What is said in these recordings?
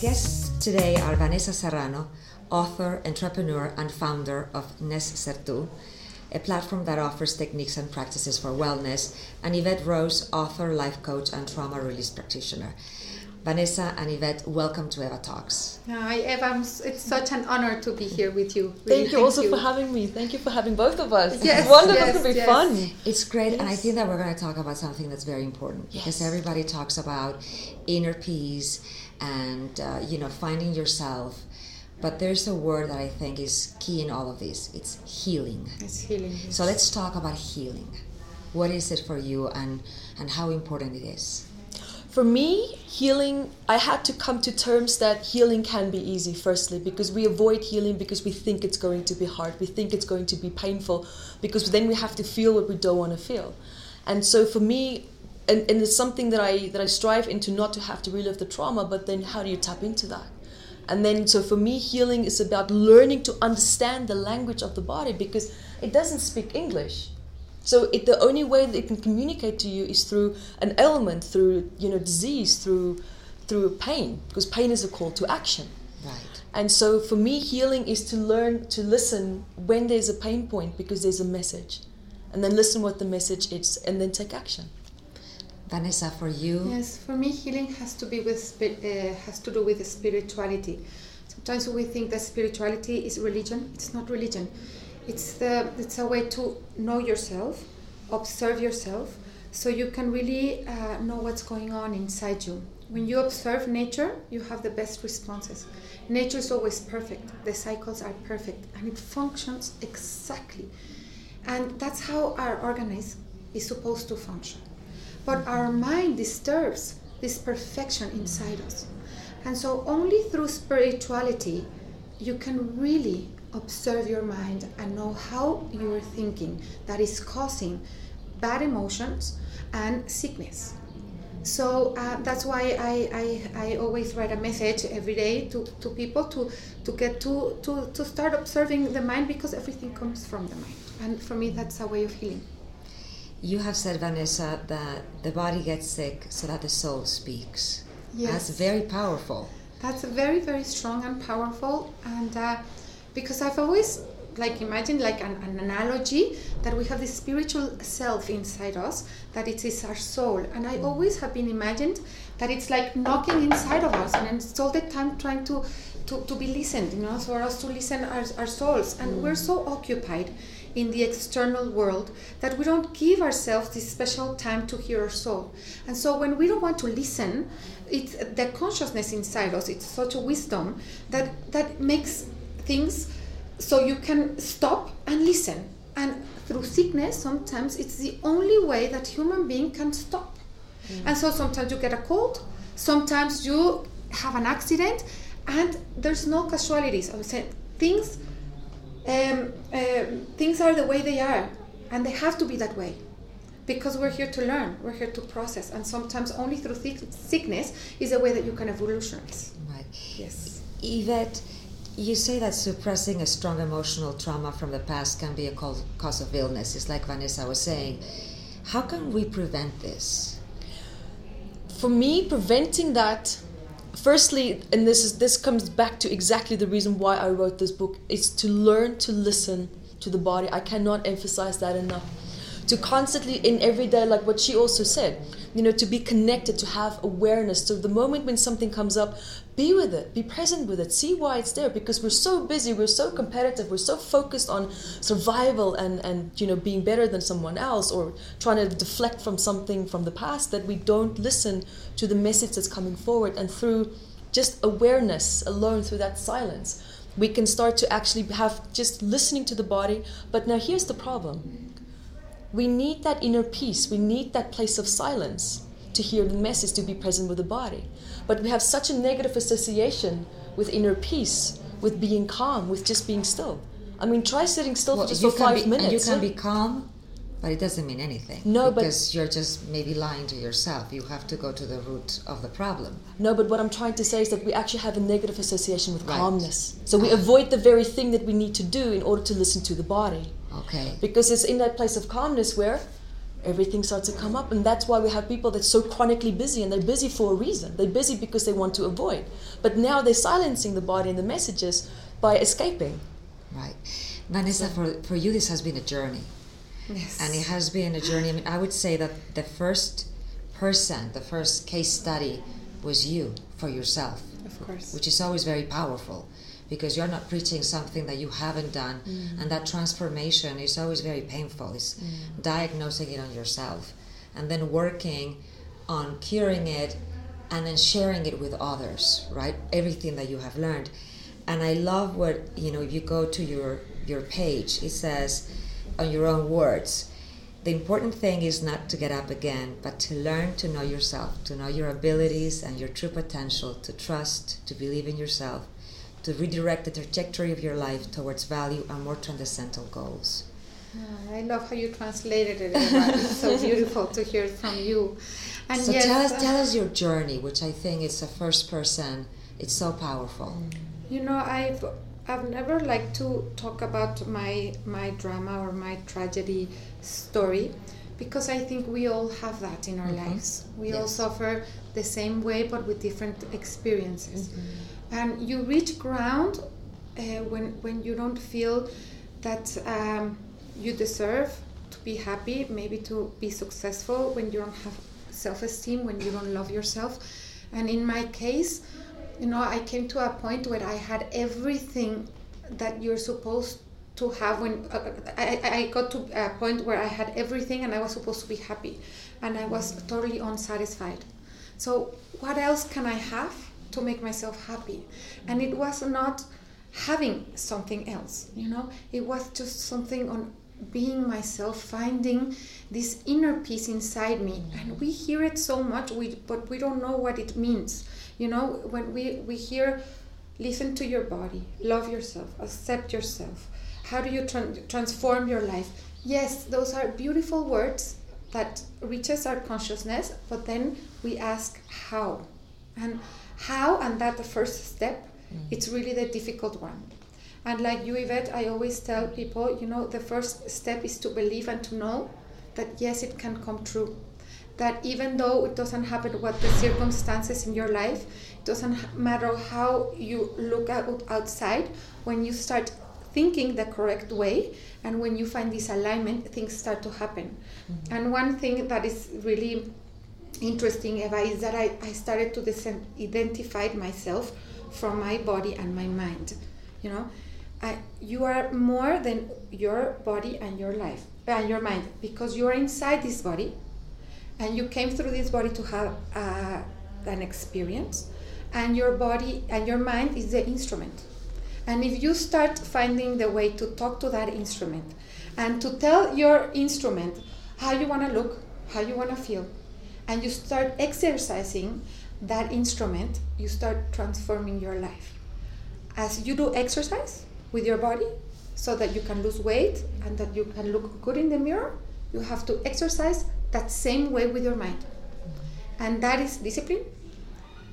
guests today are Vanessa Serrano, author, entrepreneur, and founder of Nes Sertu, a platform that offers techniques and practices for wellness, and Yvette Rose, author, life coach, and trauma release practitioner. Vanessa and Yvette, welcome to Eva Talks. Hi, Eva. It's such an honor to be here with you. Really, thank you thank also you. for having me. Thank you for having both of us. Yes, it's wonderful yes, to be yes. fun. It's great, yes. and I think that we're going to talk about something that's very important yes. because everybody talks about inner peace and uh, you know finding yourself. But there's a word that I think is key in all of this. It's healing. It's healing. So let's talk about healing. What is it for you, and and how important it is? for me, healing, I had to come to terms that healing can be easy, firstly, because we avoid healing because we think it's going to be hard. We think it's going to be painful because then we have to feel what we don't want to feel. And so for me, and, and it's something that I that I strive into not to have to relive the trauma, but then how do you tap into that? And then so for me healing is about learning to understand the language of the body because it doesn't speak English. So it, the only way that it can communicate to you is through an ailment, through you know disease, through through pain, because pain is a call to action. Right. And so for me, healing is to learn to listen when there's a pain point because there's a message, and then listen what the message is, and then take action. Vanessa, for you? Yes, for me, healing has to be with uh, has to do with spirituality. Sometimes we think that spirituality is religion. It's not religion it's the it's a way to know yourself observe yourself so you can really uh, know what's going on inside you when you observe nature you have the best responses nature is always perfect the cycles are perfect and it functions exactly and that's how our organism is supposed to function but our mind disturbs this perfection inside us and so only through spirituality you can really observe your mind and know how you're thinking that is causing bad emotions and sickness. So uh, that's why I, I, I always write a message every day to, to people to, to get to, to, to start observing the mind because everything comes from the mind. And for me, that's a way of healing. You have said, Vanessa, that the body gets sick so that the soul speaks. Yes. That's very powerful. That's very, very strong and powerful. And uh, because I've always like imagine like an, an, analogy that we have this spiritual self inside us that it is our soul and i always have been imagined that it's like knocking inside of us and it's all the time trying to to, to be listened you know for us to listen our, our souls and we're so occupied in the external world that we don't give ourselves this special time to hear our soul and so when we don't want to listen it's the consciousness inside us it's such a wisdom that that makes things so you can stop and listen. And through sickness, sometimes it's the only way that human being can stop. Mm. And so sometimes you get a cold, sometimes you have an accident, and there's no casualties. I would say things, um, uh, things are the way they are, and they have to be that way because we're here to learn, we're here to process, and sometimes only through sickness is a way that you can evolutionize. Right. Yes. Yvette, you say that suppressing a strong emotional trauma from the past can be a cause of illness. It's like Vanessa was saying. How can we prevent this? For me, preventing that, firstly, and this is this comes back to exactly the reason why I wrote this book, is to learn to listen to the body. I cannot emphasize that enough. To constantly in everyday, like what she also said, you know, to be connected, to have awareness. So the moment when something comes up, be with it, be present with it, see why it's there. Because we're so busy, we're so competitive, we're so focused on survival and, and you know being better than someone else or trying to deflect from something from the past that we don't listen to the message that's coming forward. And through just awareness alone, through that silence, we can start to actually have just listening to the body. But now here's the problem we need that inner peace, we need that place of silence to hear the message, to be present with the body. But we have such a negative association with inner peace, with being calm, with just being still. I mean, try sitting still well, for just for five be, minutes. You can be calm, but it doesn't mean anything. No, because you're just maybe lying to yourself. You have to go to the root of the problem. No, but what I'm trying to say is that we actually have a negative association with right. calmness. So we avoid the very thing that we need to do in order to listen to the body. Okay. Because it's in that place of calmness where everything starts to come up. And that's why we have people that's so chronically busy and they're busy for a reason. They're busy because they want to avoid. But now they're silencing the body and the messages by escaping. Right. Vanessa, for, for you, this has been a journey. Yes. And it has been a journey. I mean, I would say that the first person, the first case study was you for yourself, of course. which is always very powerful because you're not preaching something that you haven't done. Mm. And that transformation is always very painful. It's mm. diagnosing it on yourself and then working on curing it and then sharing it with others, right? Everything that you have learned. And I love what, you know, if you go to your, your page, it says, on your own words, the important thing is not to get up again, but to learn to know yourself, to know your abilities and your true potential, to trust, to believe in yourself, to redirect the trajectory of your life towards value and more transcendental goals. Ah, I love how you translated it. It's so beautiful to hear from you. And so yes, tell us, uh, tell us your journey, which I think is a first person. It's so powerful. You know, I've I've never liked to talk about my my drama or my tragedy story because I think we all have that in our Mhm. lives. We all suffer the same way but with different experiences. And you reach ground uh, when when you don't feel that um, you deserve to be happy, maybe to be successful, when you don't have self-esteem, when you don't love yourself. And in my case, you know, I came to a point where I had everything that you're supposed to have when uh, I, I got to a point where I had everything and I was supposed to be happy and I was totally unsatisfied. So, what else can I have to make myself happy? And it was not having something else, you know, it was just something on being myself, finding this inner peace inside me. Mm-hmm. And we hear it so much, we, but we don't know what it means. You know, when we, we hear, listen to your body, love yourself, accept yourself. How do you tran- transform your life? Yes, those are beautiful words that reaches our consciousness, but then we ask how. And how, and that the first step, mm. it's really the difficult one. And like you, Yvette, I always tell people, you know, the first step is to believe and to know that yes, it can come true. That even though it doesn't happen what the circumstances in your life, it doesn't matter how you look out outside, when you start thinking the correct way and when you find this alignment, things start to happen. Mm-hmm. And one thing that is really interesting, Eva, is that I, I started to identify myself from my body and my mind. You know, I, you are more than your body and your life and your mind because you are inside this body and you came through this body to have uh, an experience and your body and your mind is the instrument and if you start finding the way to talk to that instrument and to tell your instrument how you want to look how you want to feel and you start exercising that instrument you start transforming your life. As you do exercise with your body so that you can lose weight and that you can look good in the mirror you have to exercise that same way with your mind. And that is discipline.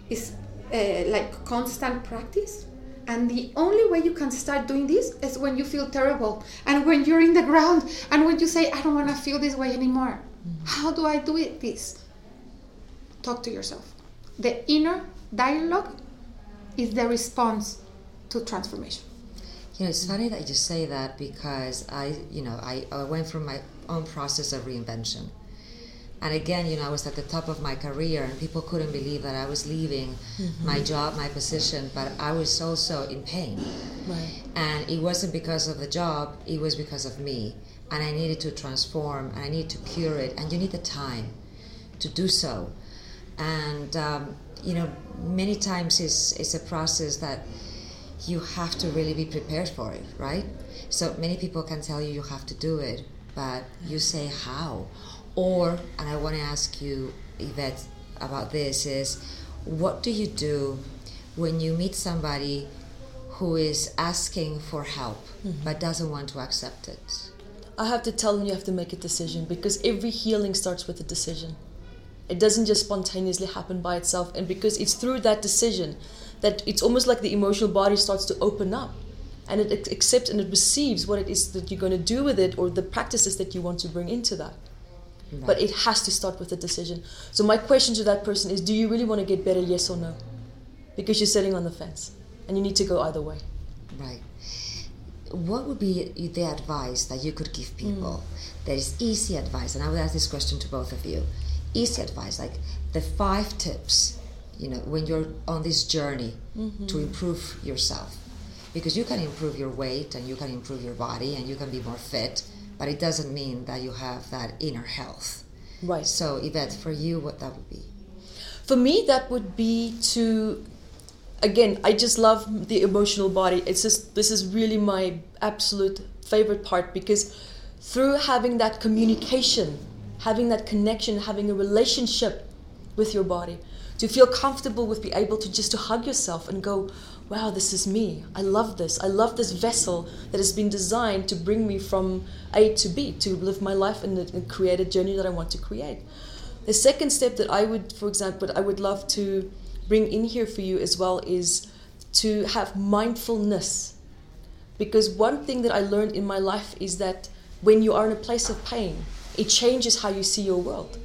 Is uh, like constant practice. And the only way you can start doing this is when you feel terrible and when you're in the ground and when you say i don't want to feel this way anymore. How do i do it this talk to yourself the inner dialogue is the response to transformation You know, it's funny that you say that because I, you know, I, I went through my own process of reinvention. And again, you know, I was at the top of my career and people couldn't believe that I was leaving mm-hmm. my job, my position, but I was also in pain. Right. And it wasn't because of the job, it was because of me. And I needed to transform and I needed to cure it. And you need the time to do so. And, um, you know, many times it's, it's a process that you have to really be prepared for it, right? So many people can tell you you have to do it, but you say how. Or, and I want to ask you, Yvette, about this is what do you do when you meet somebody who is asking for help but doesn't want to accept it? I have to tell them you have to make a decision because every healing starts with a decision. It doesn't just spontaneously happen by itself, and because it's through that decision that it's almost like the emotional body starts to open up and it accepts and it receives what it is that you're going to do with it or the practices that you want to bring into that. But it has to start with a decision. So my question to that person is: Do you really want to get better? Yes or no? Because you're sitting on the fence, and you need to go either way. Right. What would be the advice that you could give people? Mm. That is easy advice, and I would ask this question to both of you. Easy advice, like the five tips, you know, when you're on this journey to mm-hmm. improve yourself. Because you can improve your weight and you can improve your body and you can be more fit, but it doesn't mean that you have that inner health. Right. So, Yvette, for you, what that would be? For me, that would be to, again, I just love the emotional body. It's just, this is really my absolute favorite part because through having that communication, having that connection, having a relationship with your body, to feel comfortable with be able to just to hug yourself and go, wow, this is me. I love this. I love this vessel that has been designed to bring me from A to B, to live my life and, and create a journey that I want to create. The second step that I would, for example, I would love to bring in here for you as well is to have mindfulness. Because one thing that I learned in my life is that when you are in a place of pain, it changes how you see your world.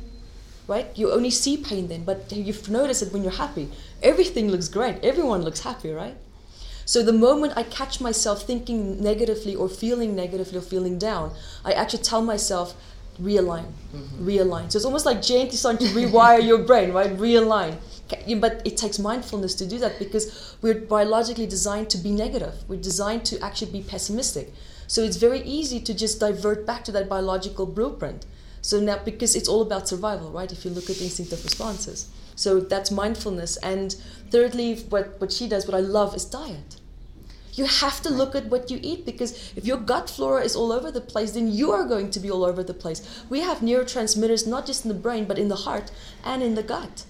Right? You only see pain then, but you've noticed that when you're happy, everything looks great. Everyone looks happy, right? So the moment I catch myself thinking negatively or feeling negatively or feeling down, I actually tell myself, realign, mm-hmm. realign. So it's almost like gently starting to rewire your brain, right? Realign. But it takes mindfulness to do that because we're biologically designed to be negative. We're designed to actually be pessimistic. So it's very easy to just divert back to that biological blueprint. So now, because it's all about survival, right? If you look at instinctive responses. So that's mindfulness. And thirdly, what, what she does, what I love, is diet. You have to look at what you eat because if your gut flora is all over the place, then you are going to be all over the place. We have neurotransmitters not just in the brain, but in the heart and in the gut.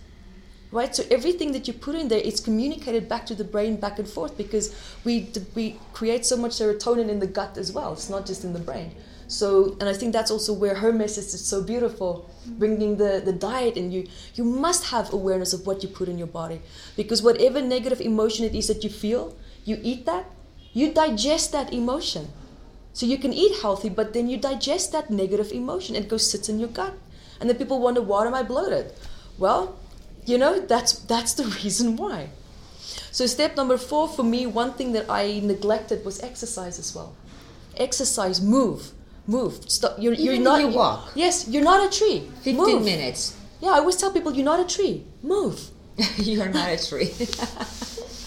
Right? So everything that you put in there, it's communicated back to the brain, back and forth, because we we create so much serotonin in the gut as well. It's not just in the brain. So, and I think that's also where her message is so beautiful, bringing the, the diet in you. You must have awareness of what you put in your body. Because whatever negative emotion it is that you feel, you eat that, you digest that emotion. So you can eat healthy, but then you digest that negative emotion. It goes sits in your gut. And then people wonder, why am I bloated? Well, you know, that's that's the reason why. So step number four for me, one thing that I neglected was exercise as well. Exercise, move, move. Stop. You're, you're not. you walk. Yes, you're not a tree. 15 Move. minutes. Yeah, I always tell people you're not a tree. Move. You're not a tree.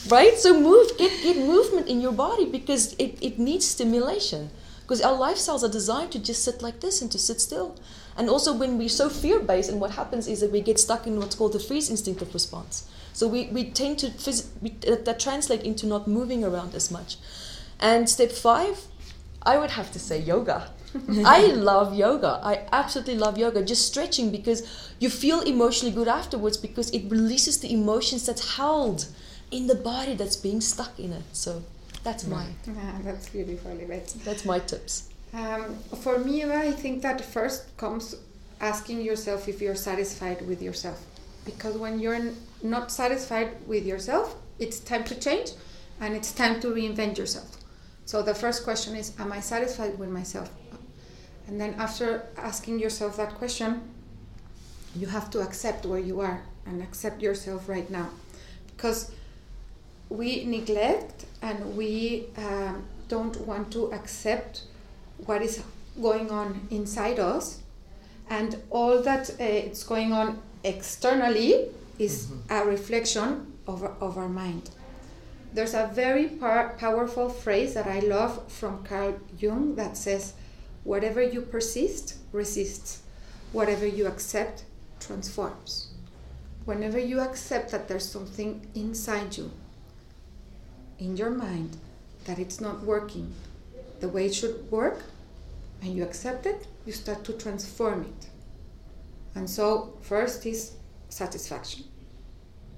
Right? So move, get get movement in your body because it, it needs stimulation. Because our lifestyles are designed to just sit like this and to sit still. And also when we're so fear-based and what happens is that we get stuck in what's called the freeze instinctive response. So we, we tend to phys- we, that, that translate into not moving around as much. And step five, I would have to say yoga. I love yoga. I absolutely love yoga. Just stretching because you feel emotionally good afterwards because it releases the emotions that's held in the body that's being stuck in it. So that's my Ah, that's beautiful, Yvette. that's my tips. Um, for me, I think that first comes asking yourself if you're satisfied with yourself. Because when you're not satisfied with yourself, it's time to change and it's time to reinvent yourself. So the first question is Am I satisfied with myself? And then after asking yourself that question, you have to accept where you are and accept yourself right now. Because we neglect and we um, don't want to accept what is going on inside us. And all that uh, it's going on externally is a reflection of, our- of our mind. There's a very par- powerful phrase that i love from carl jung that says whatever you persist resists whatever you accept transforms. Whenever you accept that there's something inside you in your mind that it's not working the way it should work and you accept it, you start to transform it. And so, first is satisfaction,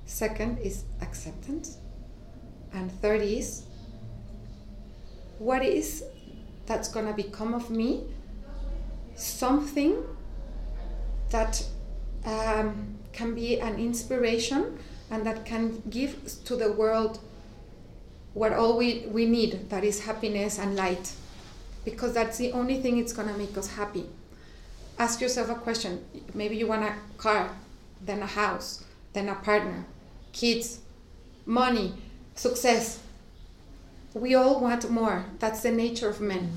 second is acceptance, and third is what is that's to become of me? Something that um, can be an inspiration and that can give to the world what all we, we need that is happiness and light because that's the only thing it's going to make us happy ask yourself a question. Maybe you want a car, then a house, then a partner, kids, money, success. We all want more. That's the nature of men.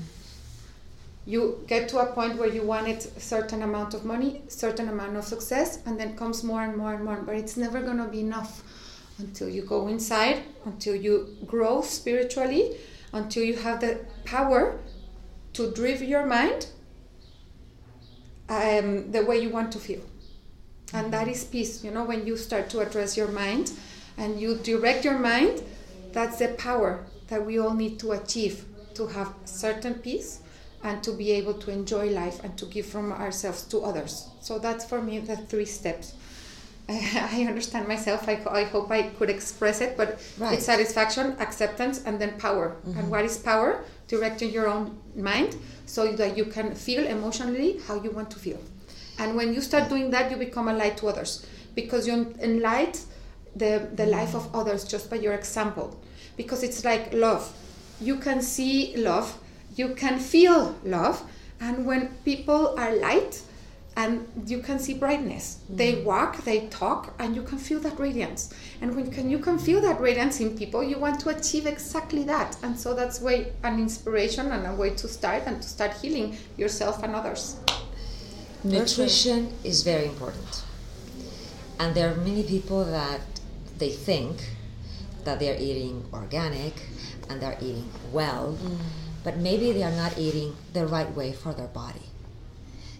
You get to a point where you wanted a certain amount of money, certain amount of success, and then comes more and more and more. But it's never gonna be enough until you go inside, until you grow spiritually, until you have the power to drive your mind um, the way you want to feel. And that is peace. You know, when you start to address your mind and you direct your mind, that's the power that we all need to achieve to have certain peace and to be able to enjoy life and to give from ourselves to others. So that's for me the three steps. I understand myself. I, I hope I could express it, but Right. it's satisfaction, acceptance, and then power. And what is power? Directing your own mind so that you can feel emotionally how you want to feel. And when you start doing that, you become a light to others because you enlight the, the life of others just by your example. Because it's like love. You can see love, you can feel love, and when people are light, and you can see brightness. Mm-hmm. They walk, they talk, and you can feel that radiance. And when can, you can feel that radiance in people, you want to achieve exactly that. And so that's way an inspiration and a way to start and to start healing yourself and others. Nutrition is very important. And there are many people that they think that they're eating organic and they're eating well, mm. but maybe they are not eating the right way for their body.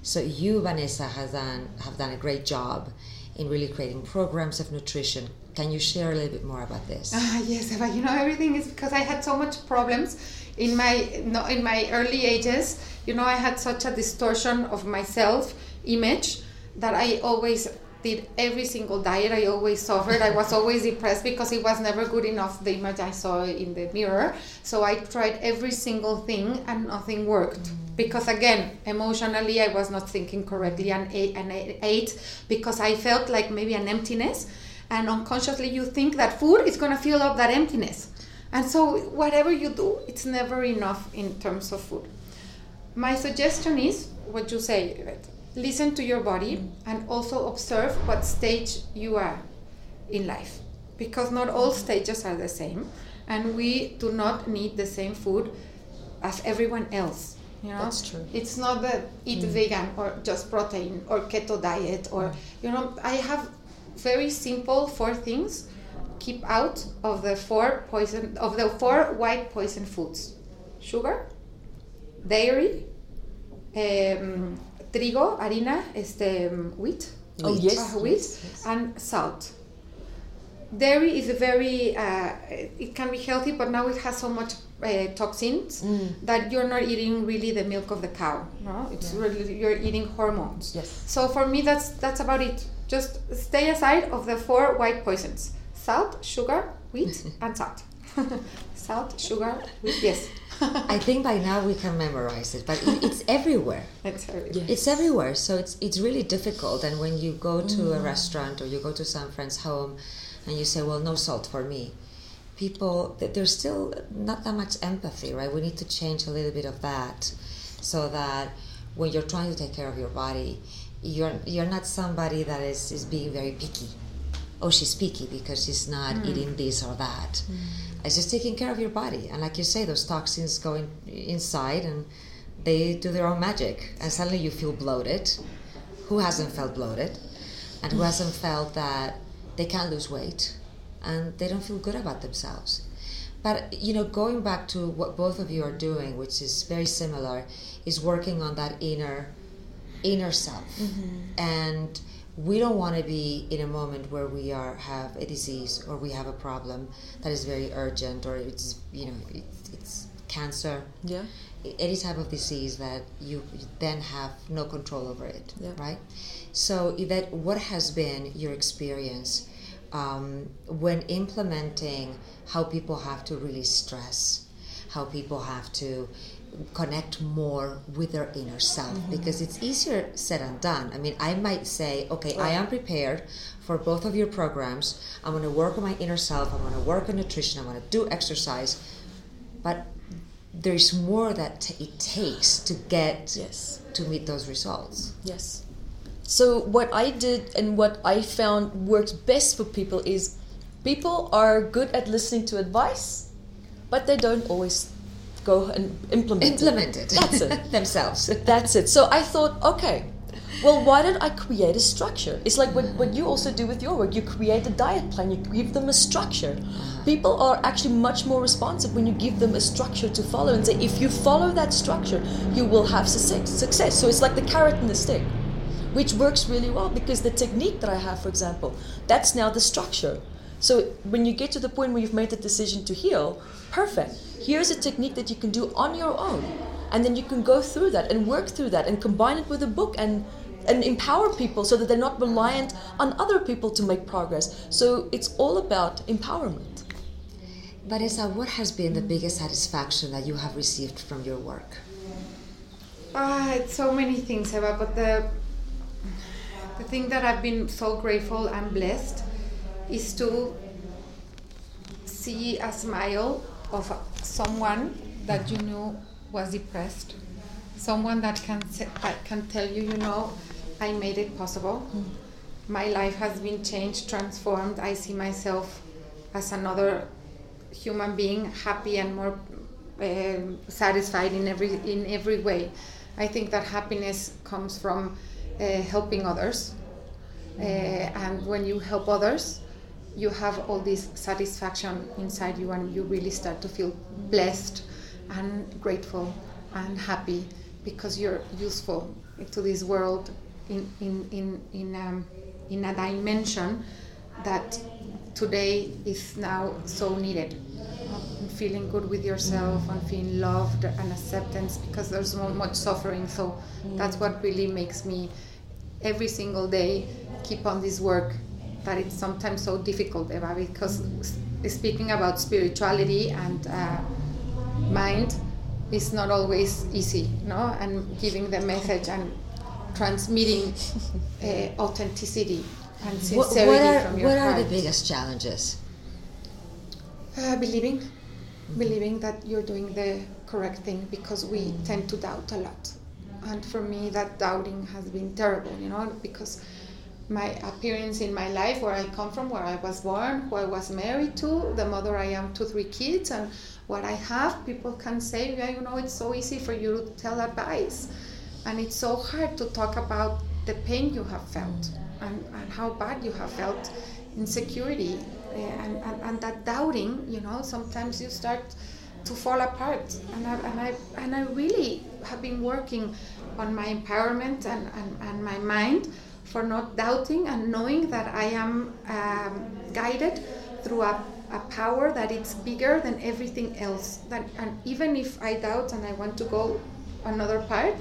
So you, Vanessa, has done have done a great job in really creating programs of nutrition. Can you share a little bit more about this? Ah, yes, but you know everything is because I had so much problems in my in my early ages. You know, I had such a distortion of my self image that I always did every single diet. I always suffered. I was always depressed because it was never good enough the image I saw in the mirror. So I tried every single thing and nothing worked. Mm. Because again, emotionally, I was not thinking correctly and ate, and I ate because I felt like maybe an emptiness and unconsciously you think that food is going to fill up that emptiness and so whatever you do it's never enough in terms of food my suggestion is what you say. Listen to your body and also observe what stage you are in life. Because not all mm-hmm. stages are the same and we do not need the same food as everyone else you know? That's true. it's not that eat mm. vegan or just protein or keto diet or mm. you know i have very simple four things. Keep out of the four poison of the four white poison foods. Sugar dairy um, trigo harina este um, wheat Oh, Wheat. yes. uh, wheat yes, yes. and salt dairy is a very uh, it can be healthy but now it has so much uh, toxins Mm. that you're not eating really the milk of the cow no it's Yeah. really you're eating hormones Yes. so for me that's that's about it just stay aside of the four white poisons salt sugar wheat and salt salt sugar wheat yes I think by now we can memorize it, but it, it's everywhere. That's very Yeah. It's everywhere, so it's it's really difficult. And when you go to a mm. restaurant or you go to some friend's home, and you say, "Well, no salt for me," people there's still not that much empathy, right? We need to change a little bit of that, so that when you're trying to take care of your body, you're you're not somebody that is is being very picky. Oh, she's picky because she's not mm. eating this or that. Mm. It's just taking care of your body, and like you say, those toxins go in, inside and they do their own magic, and suddenly you feel bloated. Who hasn't felt bloated, and who hasn't felt that they can't lose weight, and they don't feel good about themselves. But you know, going back to what both of you are doing, which is very similar, is working on that inner inner self, mm-hmm. and we don't want to be in a moment where we are have a disease or we have a problem that is very urgent or it's you know it, it's cancer Yeah. any type of disease that you you then have no control over it, Yeah. right? So, Yvette, what has been your experience um, when implementing how people have to really stress, how people have to connect more with their inner self? Mm-hmm. Because it's easier said than done. I mean, I might say, okay, I am prepared for both of your programs. I'm going to work on my inner self. I'm going to work on nutrition. I'm going to do exercise. But there's more that it takes to get Yes. to meet those results. Yes. So what I did and what I found works best for people is people are good at listening to advice, but they don't always go and implement Implement it. it. That's it. themselves. That's it. So I thought, okay, well, why don't I create a structure? It's like what, what you also do with your work. You create a diet plan, you give them a structure. Uh-huh. People are actually much more responsive when you give them a structure to follow and say, if you follow that structure, you will have success. success. So it's like the carrot and the stick, which works really well because the technique that I have, for example, that's now the structure. So when you get to the point where you've made the decision to heal, perfect. Here's a technique that you can do on your own. And then you can go through that and work through that and combine it with a book and and empower people so that they're not reliant on other people to make progress. So it's all about empowerment. Vanessa, what has been the biggest satisfaction that you have received from your work? Ah, it's so many things, Eva, but the the thing that I've been so grateful and blessed is to see a smile of someone that you knew was depressed, someone that can that can tell you, you know, I made it possible. My life has been changed, transformed. I see myself as another human being, happy and more um satisfied in every in every way. I think that happiness comes from uh, helping others, uh, and when you help others, you have all this satisfaction inside you, and you really start to feel blessed and grateful and happy because you're useful to this world in in in in, um, in a dimension that today is now so needed. And feeling good with yourself and feeling loved and acceptance because there's so much suffering. So that's what really makes me every single day keep on this work that it's sometimes so difficult Eva because speaking about spirituality and uh, mind is not always easy no and giving the message and transmitting uh, authenticity and sincerity what are, from your what heart are the biggest challenges? uh, believing, believing that you're doing the correct thing because we tend to doubt a lot. And for me, that doubting has been terrible, you know, because my appearance in my life, where I come from, where I was born, who I was married to, the mother I am to three kids, and what I have, people can say, yeah, you know, it's so easy for you to tell advice. And it's so hard to talk about the pain you have felt and, and how bad you have felt, insecurity, uh, and, and, and that doubting, you know, sometimes you start to fall apart. And I, and I, and I really have been working on my empowerment and, and, and my mind for not doubting and knowing that I am um, guided through a, a power that it's bigger than everything else. That, and even if I doubt and I want to go another part,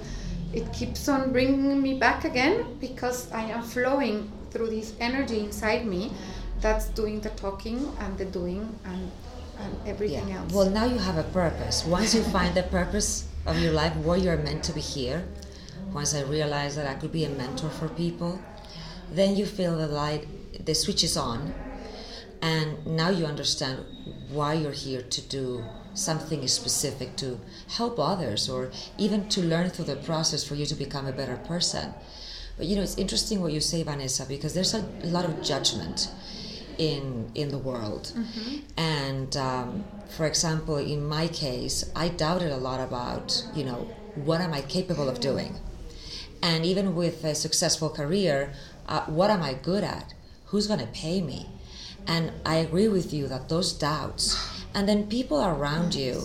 it keeps on bringing me back again because I am flowing through this energy inside me that's doing the talking and the doing and, and everything else. Well, now you have a purpose. Once you find the purpose of your life, where you're meant to be here, once I realized that I could be a mentor for people, then you feel the light, the switch is on, and now you understand why you're here to do something specific to help others or even to learn through the process for you to become a better person. But you know, it's interesting what you say, Vanessa, because there's a lot of judgment in in the world, and um, for example, in my case, I doubted a lot about you know what am I capable of doing, and even with a successful career, uh, what am I good at? Who's going to pay me? And I agree with you that those doubts, and then people around you.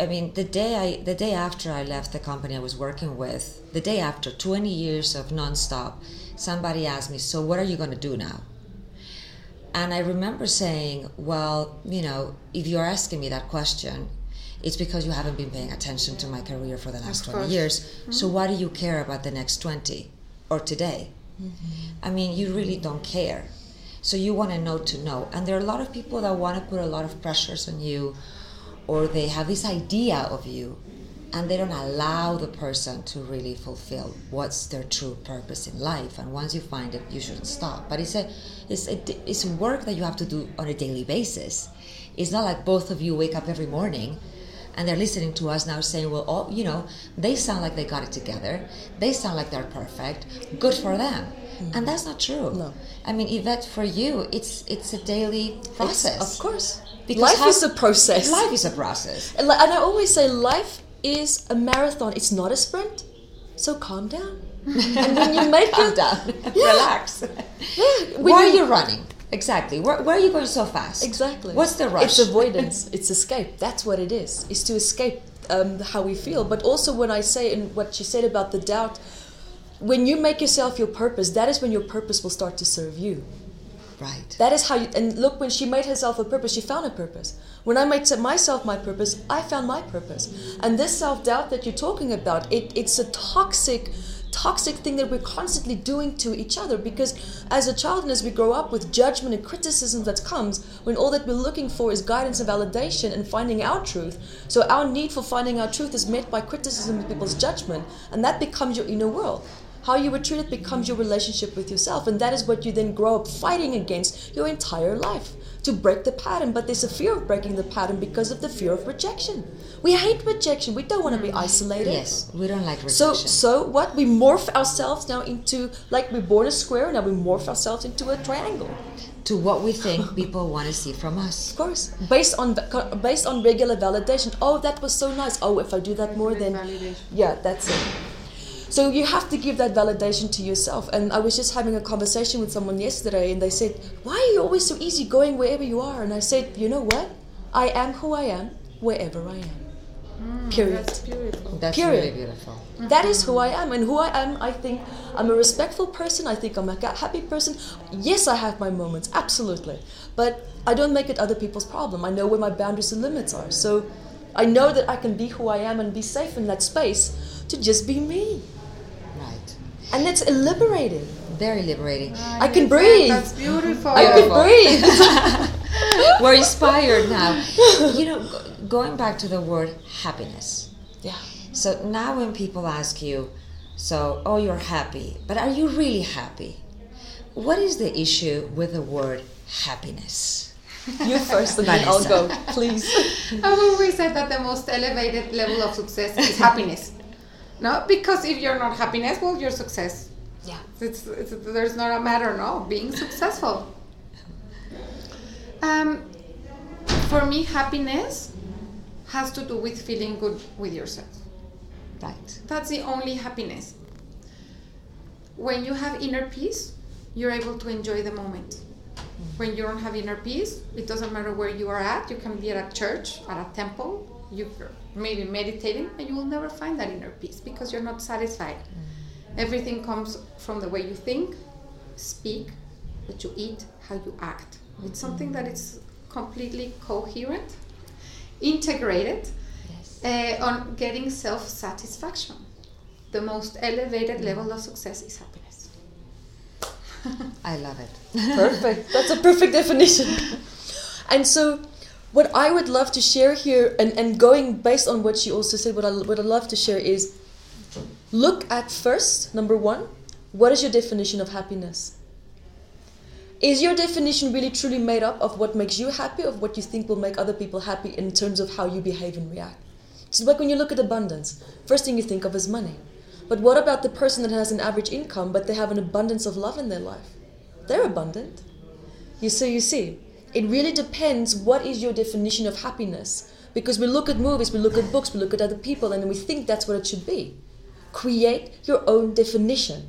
I mean, the day I, the day after I left the company I was working with, the day after 20 years of nonstop, somebody asked me, "So what are you going to do now?" And I remember saying, "Well, you know, if you're asking me that question, it's because you haven't been paying attention to my career for the last Of 20 course. years. Mm-hmm. So why do you care about the next 20 or today? Mm-hmm. I mean, you really don't care. So you want to know to know. And there are a lot of people that want to put a lot of pressures on you or they have this idea of you and they don't allow the person to really fulfill what's their true purpose in life and once you find it you shouldn't stop but it's a it's a it's work that you have to do on a daily basis it's not like both of you wake up every morning and they're listening to us now saying, well, oh, you know, they sound like they got it together. They sound like they're perfect. Good for them. Mm-hmm. And that's not true. No. I mean, Yvette, for you, it's it's a daily process. It's, of course. Because life how, is a process. Life is a process. And, I always say life is a marathon. It's not a sprint. So calm down. and when you make calm down, yeah. relax. Yeah. Why are you running? Exactly. Where, where, are you going so fast? Exactly. What's the rush? It's avoidance. it's escape. That's what it is. It's to escape um, how we feel. But also, when I say, and what she said about the doubt, when you make yourself your purpose, that is when your purpose will start to serve you. Right. That is how you, and look, when she made herself a purpose, she found a purpose. When I made myself my purpose, I found my purpose. And this self doubt that you're talking about, it, it's a toxic toxic thing that we're constantly doing to each other because as a child and as we grow up with judgment and criticism that comes when all that we're looking for is guidance and validation and finding our truth so our need for finding our truth is met by criticism and people's judgment and that becomes your inner world. How you were treated becomes your relationship with yourself and that is what you then grow up fighting against your entire life to break the pattern, but there's a fear of breaking the pattern because of the fear of rejection. We hate rejection. We don't want to be mm. isolated. Yes, we don't like rejection. So, so what? We morph ourselves now into like we're born a square, now we morph ourselves into a triangle. To what we think people want to see from us. Of course, based on based on regular validation. Oh, that was so nice. Oh, if I do that more, then yeah, that's it. So you have to give that validation to yourself. And I was just having a conversation with someone yesterday, and they said, "Why are you always so easy going wherever you are?" And I said, "You know what? I am who I am wherever I am." Mm, Period. That's beautiful. That's Period. really beautiful. Mm-hmm. That is who I am, and who I am. I think I'm a respectful person. I think I'm a happy person. Yes, I have my moments, absolutely, but I don't make it other people's problem. I know where my boundaries and limits are. So I know that I can be who I am and be safe in that space to just be me and it's liberating. Very liberating. I can breathe. That's beautiful. I can breathe. We're inspired now. You know, going back to the word happiness. Yeah. So now when people ask you, so, oh, you're happy, but are you really happy? What is the issue with the word happiness? You first, and then I'll go, please. I've always said that the most elevated level of success is happiness. No, because if you're not happiness, well, your success. Yeah. It's, it's, there's not a matter, no, being successful. Um, for me, happiness has to do with feeling good with yourself. Right. That's the only happiness. When you have inner peace, you're able to enjoy the moment. When you don't have inner peace, it doesn't matter where you are at. You can be at a church, at a temple, you maybe meditating and you will never find that inner peace because you're not satisfied mm. everything comes from the way you think speak what you eat how you act mm-hmm. it's something that is completely coherent integrated yes. uh, on getting self-satisfaction the most elevated mm. level of success is happiness i love it perfect that's a perfect definition and so what I would love to share here, and, and going based on what she also said, what I what I'd love to share is look at first, number one, what is your definition of happiness? Is your definition really truly made up of what makes you happy, of what you think will make other people happy in terms of how you behave and react? It's like when you look at abundance, first thing you think of is money. But what about the person that has an average income but they have an abundance of love in their life? They're abundant. You see, you see, it really depends what is your definition of happiness. Because we look at movies, we look at books, we look at other people, and we think that's what it should be. Create your own definition.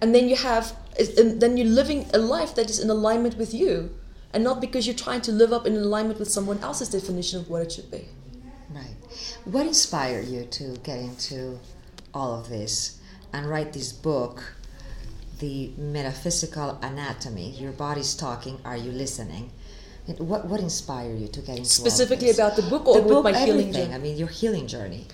And then you have, then you're living a life that is in alignment with you, and not because you're trying to live up in alignment with someone else's definition of what it should be. Right. What inspired you to get into all of this and write this book? The metaphysical anatomy. Your body's talking. Are you listening? What what inspired you to get into specifically about the book or the with book, my healing journey? I mean, your healing journey.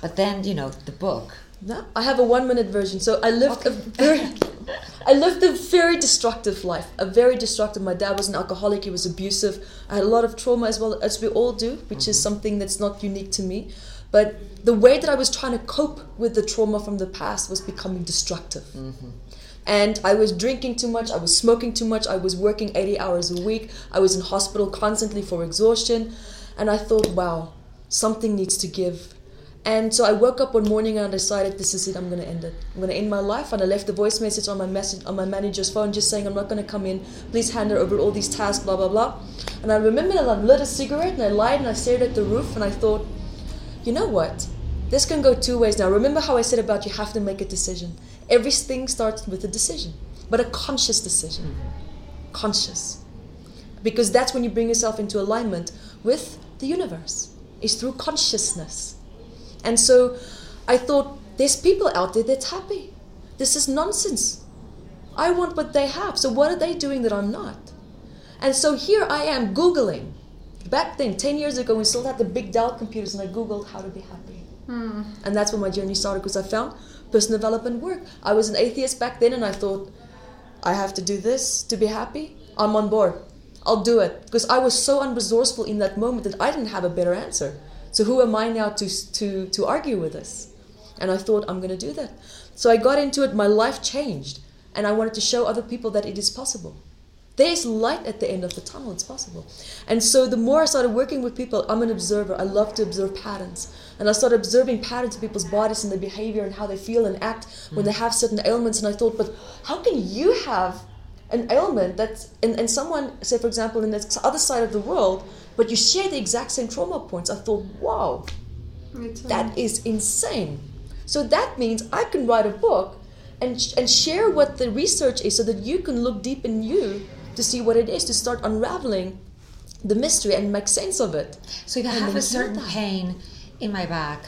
But then you know the book. No, I have a one minute version. So I lived okay. a very, I lived a very destructive life. A very destructive. My dad was an alcoholic. He was abusive. I had a lot of trauma as well as we all do, which mm-hmm. is something that's not unique to me. But the way that I was trying to cope with the trauma from the past was becoming destructive. Mm-hmm. And I was drinking too much, I was smoking too much, I was working 80 hours a week, I was in hospital constantly for exhaustion. And I thought, wow, something needs to give. And so I woke up one morning and I decided this is it. I'm to end it. I'm to end my life. And I left a voice message on my message on my manager's phone, just saying I'm not to come in. Please hand her over all these tasks, blah blah blah. And I remember that I lit a cigarette and I lied and I stared at the roof and I thought, you know what? This can go two ways now. Remember how I said about you have to make a decision. Everything starts with a decision, but a conscious decision. Conscious. Because that's when you bring yourself into alignment with the universe. It's through consciousness. And so I thought, there's people out there that's happy. This is nonsense. I want what they have. So what are they doing that I'm not? And so here I am Googling. Back then, 10 years ago, we still had the big Dell computers, and I Googled how to be happy. Hmm. And that's when my journey started because I found personal development work. I was an atheist back then, and I thought, I have to do this to be happy. I'm on board. I'll do it. Because I was so unresourceful in that moment that I didn't have a better answer. So who am I now to, to, to argue with this? And I thought, I'm going to do that. So I got into it, my life changed. And I wanted to show other people that it is possible. There's light at the end of the tunnel, it's possible. And so the more I started working with people, I'm an observer. I love to observe patterns. And I started observing patterns of people's bodies and their behavior and how they feel and act when they hmm. have certain ailments. And I thought, but how can you have an ailment that's, and, and someone, say for example, in the other side of the world, but you share the exact same trauma points? I thought, wow, that is insane. So that means I can write a book and, and share what the research is so that you can look deep in you to see what it is, to start unraveling the mystery and make sense of it. So if I have a it's not certain that. pain in my back,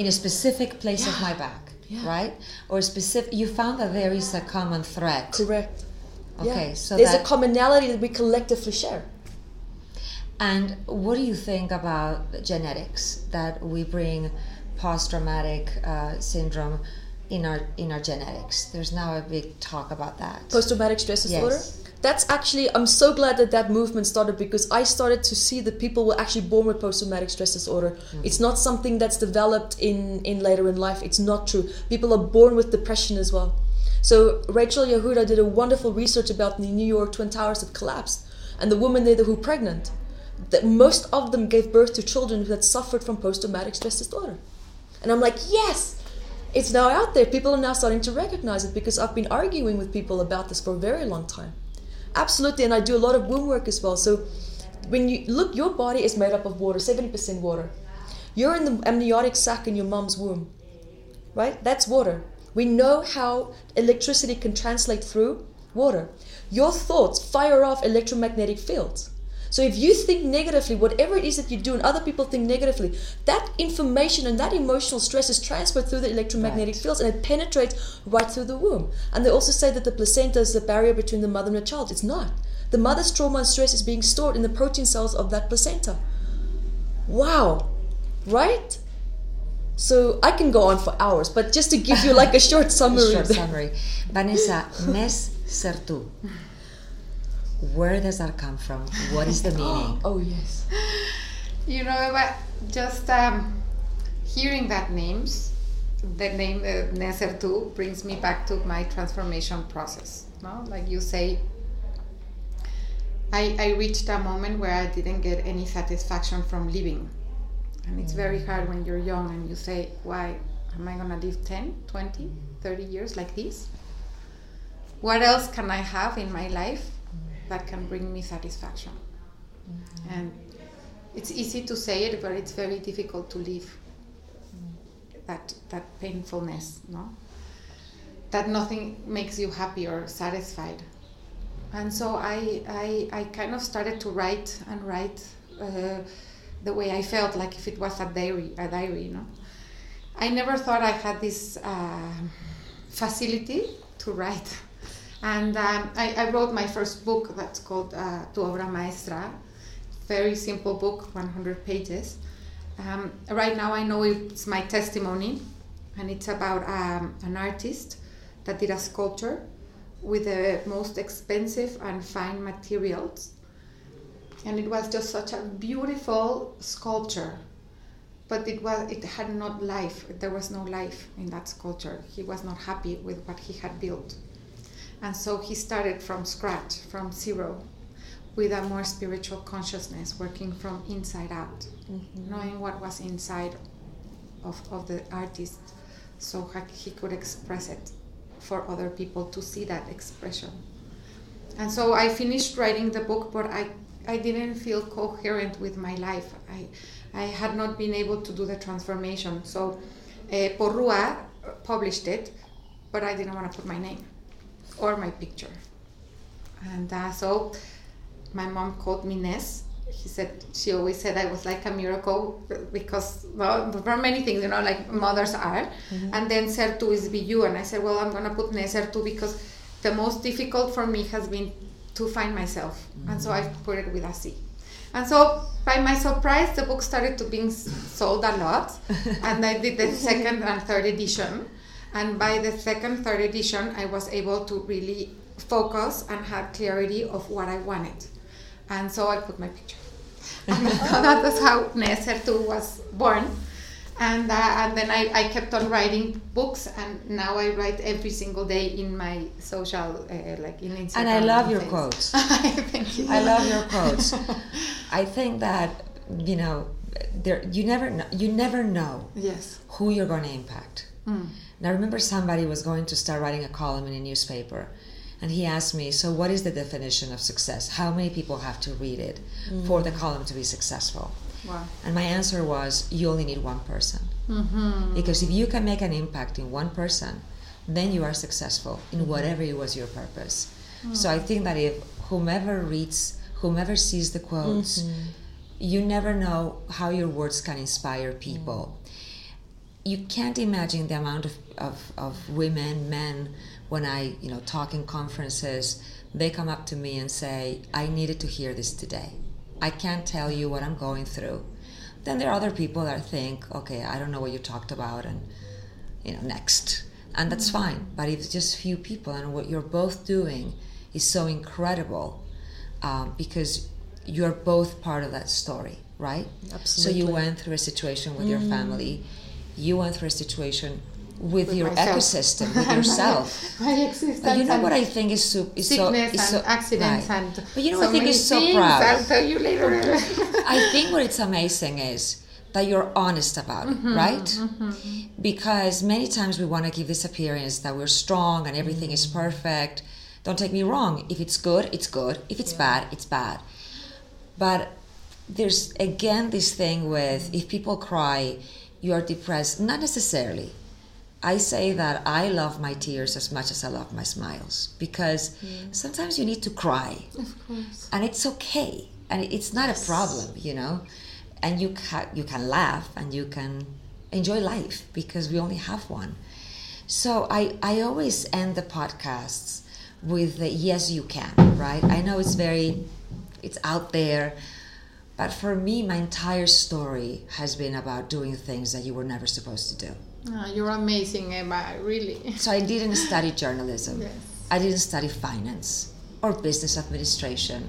in a specific place of my back, Yeah. right? Or specific, you found that there is a common thread. Correct. Okay, Yeah. so there's that, a commonality that we collectively share. and what do you think about genetics that we bring post-traumatic uh, syndrome in our in our genetics? There's now a big talk about that. Post-traumatic stress disorder. Yes. That's actually I'm so glad that that movement started because I started to see that people were actually born with post-traumatic stress disorder. Mm-hmm. It's not something that's developed in in later in life. It's not true. People are born with depression as well. So Rachel Yehuda did a wonderful research about the New York Twin Towers that collapsed, and the women there who were pregnant. That most of them gave birth to children that suffered from post-traumatic stress disorder. And I'm like, yes, it's now out there. People are now starting to recognize it because I've been arguing with people about this for a very long time. Absolutely, and I do a lot of womb work as well. So when you look, your body is made up of water, 70% water. You're in the amniotic sac in your mom's womb, right? That's water. We know how electricity can translate through water. Your thoughts fire off electromagnetic fields. So if you think negatively, whatever it is that you do, and other people think negatively, that information and that emotional stress is transferred through the electromagnetic Right. fields and it penetrates right through the womb. And they also say that the placenta is the barrier between the mother and the child. It's not. The mother's trauma and stress is being stored in the protein cells of that placenta. Wow. Right? So I can go on for hours, but just to give you like a short summary. Short summary. Vanessa, Nes Sertu. Where does that come from? What is the meaning? oh yes. You know, just um, hearing that names, the name uh, Nesertu brings me back to my transformation process. No, like you say, I I reached a moment where I didn't get any satisfaction from living, and it's very hard when you're young and you say, why am I gonna live 10, 20, 30 years like this? What else can I have in my life that can bring me satisfaction? And it's easy to say it, but it's very difficult to live that that painfulness, no? That nothing makes you happy or satisfied. And so I, I, I kind of started to write and write uh, the way I felt, like if it was a diary, a diary, you know. I never thought I had this uh, facility to write. And um, I, I wrote my first book that's called uh, Tu Obra Maestra. Very simple book, 100 pages. Um, right now, I know it's my testimony, and it's about um, an artist that did a sculpture with the most expensive and fine materials. And it was just such a beautiful sculpture but it was it had not life there was no life in that sculpture he was not happy with what he had built and so he started from scratch from zero with a more spiritual consciousness, working from inside out, knowing what was inside of, of the artist so he could express it for other people to see that expression. And so I finished writing the book, but I, I didn't feel coherent with my life. I, I had not been able to do the transformation. So uh, Porrua published it, but I didn't want to put my name or my picture. And uh, so my mom called me Ness. She said she always said I was like a miracle because well, for many things, you know, like mothers are. And then Sertu is BU, and I said, well, I'm gonna put Ness Sertu because the most difficult for me has been to find myself, and so I put it with a C. And so, by my surprise, the book started to being sold a lot, and I did the second and third edition. And by the second, third edition, I was able to really focus and have clarity of what I wanted. And so I put my picture. And that was how Nesertu was born. And, uh, and then I, I kept on writing books, and now I write every single day in my social, uh, like in Instagram. And I love your things. quotes. Thank you. I love your quotes. I think that you know, there you never know, you never know Yes. who you're going to impact. Mm. And I remember somebody was going to start writing a column in a newspaper, and he asked me, "So, what is the definition of success? How many people have to read it mm. for the column to be successful?" Wow. And my answer was, "You only need one person, Mm-hmm. because if you can make an impact in one person, then you are successful in mm-hmm. whatever it was your purpose." Mm. So I think that if whomever reads, whomever sees the quotes, mm-hmm. you never know how your words can inspire people. Mm. You can't imagine the amount of, of, of women, men, when I, you know, talk in conferences, they come up to me and say, I needed to hear this today. I can't tell you what I'm going through. Then there are other people that think, okay, I don't know what you talked about, and, you know, next. And that's fine. But if it's just few people and what you're both doing is so incredible um, because you're both part of that story, right? Absolutely. So you went through a situation with your family, you went through a situation with, With your myself. ecosystem, with yourself. My existence. But you know what I think is, so, is so is and accidents right. and. But you know so what I think is so proud. I'll tell you later. I think what it's amazing is that you're honest about it, mm-hmm, right? Mm-hmm. Because many times we want to give this appearance that we're strong and everything is mm-hmm. perfect. Don't take me wrong. If it's good, it's good. If it's bad, it's bad. But there's again this thing with if people cry, you are depressed. Not necessarily. I say that I love my tears as much as I love my smiles because sometimes you need to cry. Of course. and it's okay. And it's not a problem you know? And you can you can laugh and you can enjoy life because we only have one. So i i always end the podcasts with the yes you can right? I know it's very it's out there but for me my entire story has been about doing things that you were never supposed to do Ah, you're amazing, Emma. Really. so i didn't study journalism Yes. I didn't study finance or business administration.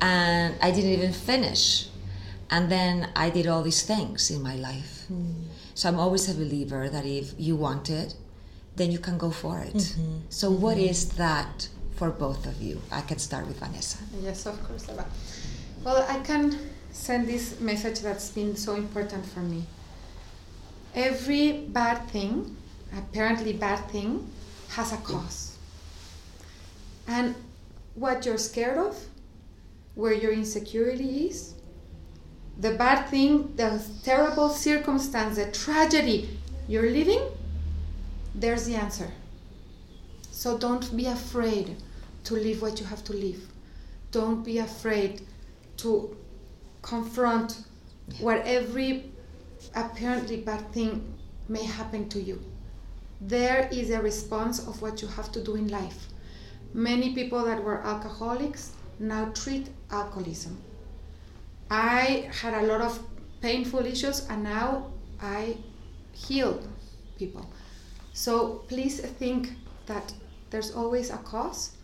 And I didn't even finish. And then I did all these things in my life. Hmm. So I'm always a believer that if you want it, then you can go for it. Mm-hmm. So, what mm-hmm. is that for both of you? I can start with Vanessa. Yes, of course, Eva. Well, I can send this message that's been so important for me. Every bad thing, apparently bad thing, has a cause. And what you're scared of, where your insecurity is, the bad thing, the terrible circumstance, the tragedy you're living, there's the answer. So don't be afraid to live what you have to live. Don't be afraid to confront what every apparently bad thing may happen to you. There is a response of what you have to do in life. Many people that were alcoholics now treat alcoholism. I had a lot of painful issues and now I heal people. So please think that there's always a cause,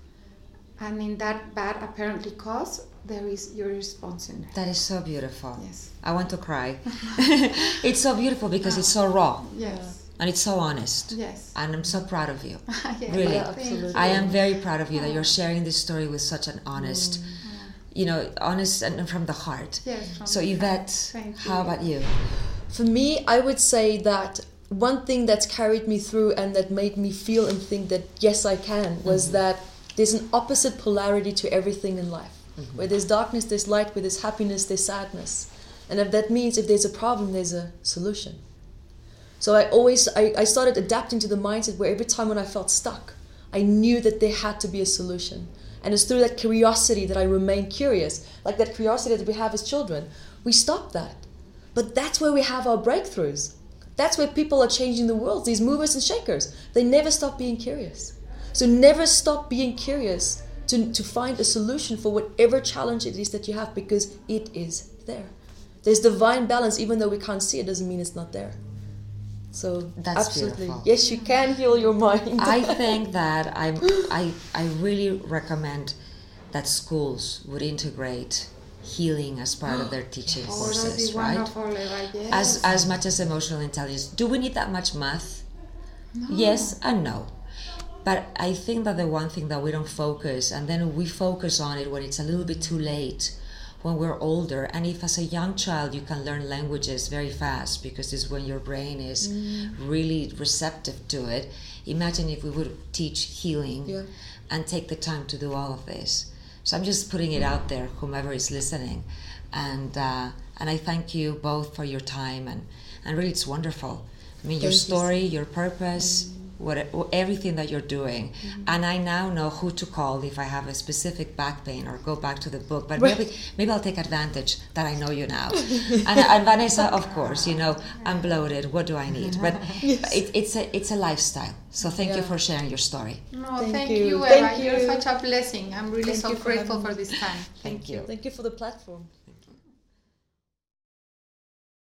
and in that bad apparently cause, there is your response in there. That is so beautiful. Yes. I want to cry. it's so beautiful because it's so raw Yes. and it's so honest. Yes. And I'm so proud of you. Yes, Really. thank you. Absolutely. I am very proud of you that you're sharing this story with such an honest. Mm. you know, honest and from the heart. Yes, from So the Yvette, how about you? For me, I would say that one thing that's carried me through and that made me feel and think that yes, I can was mm-hmm. that there's an opposite polarity to everything in life. Mm-hmm. Where there's darkness, there's light. Where there's happiness, there's sadness. And if that means if there's a problem, there's a solution. So I always I, I started adapting to the mindset where every time when I felt stuck, I knew that there had to be a solution. And it's through that curiosity that I remain curious. Like that curiosity that we have as children. We stop that. But that's where we have our breakthroughs. That's where people are changing the world, these movers and shakers. They never stop being curious. So never stop being curious to, to find a solution for whatever challenge it is that you have because it is there. There's divine balance, even though we can't see it, doesn't mean it's not there. So That's absolutely. beautiful. Yes, you can heal your mind. I think that I'm, I, I really recommend that schools would integrate healing as part of their teaching Oh, courses, be right? wonderful, Yes. As, as much as emotional intelligence. Do we need that much math? Yes and no. But I think that the one thing that we don't focus, and then we focus on it when it's a little bit too late, when we're older. And if as a young child you can learn languages very fast because it's when your brain is really receptive to it, imagine if we would teach healing Yeah. and take the time to do all of this. So I'm just putting it out there, whomever is listening, and uh, and I thank you both for your time and and really it's wonderful. I mean your Thank you. story, your purpose, what everything that you're doing, mm-hmm. and I now know who to call if I have a specific back pain or go back to the book. But Right. maybe maybe I'll take advantage that I know you now. and, and Vanessa, of course, you know I'm bloated. What do I need? But it, it's a it's a lifestyle. So thank you for sharing your story. No, Thank thank, you. you, Thank Eva. You're such a blessing. I'm really Thank so you for grateful for this time. Thank you. Thank you for the platform.